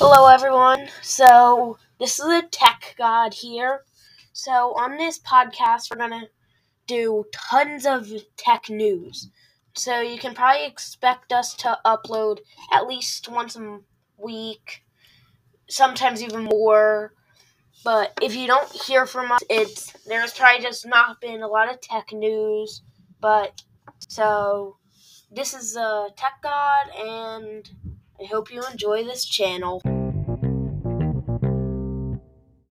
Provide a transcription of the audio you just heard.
Hello, everyone. So, this is the Tech God here. So, on this podcast, we're going to do tons of tech news. So, you can probably expect us to upload at least once a week, sometimes even more. But if you don't hear from us, it's there's probably just not been a lot of tech news. But so, this is uh, Tech God, and hope you enjoy this channel.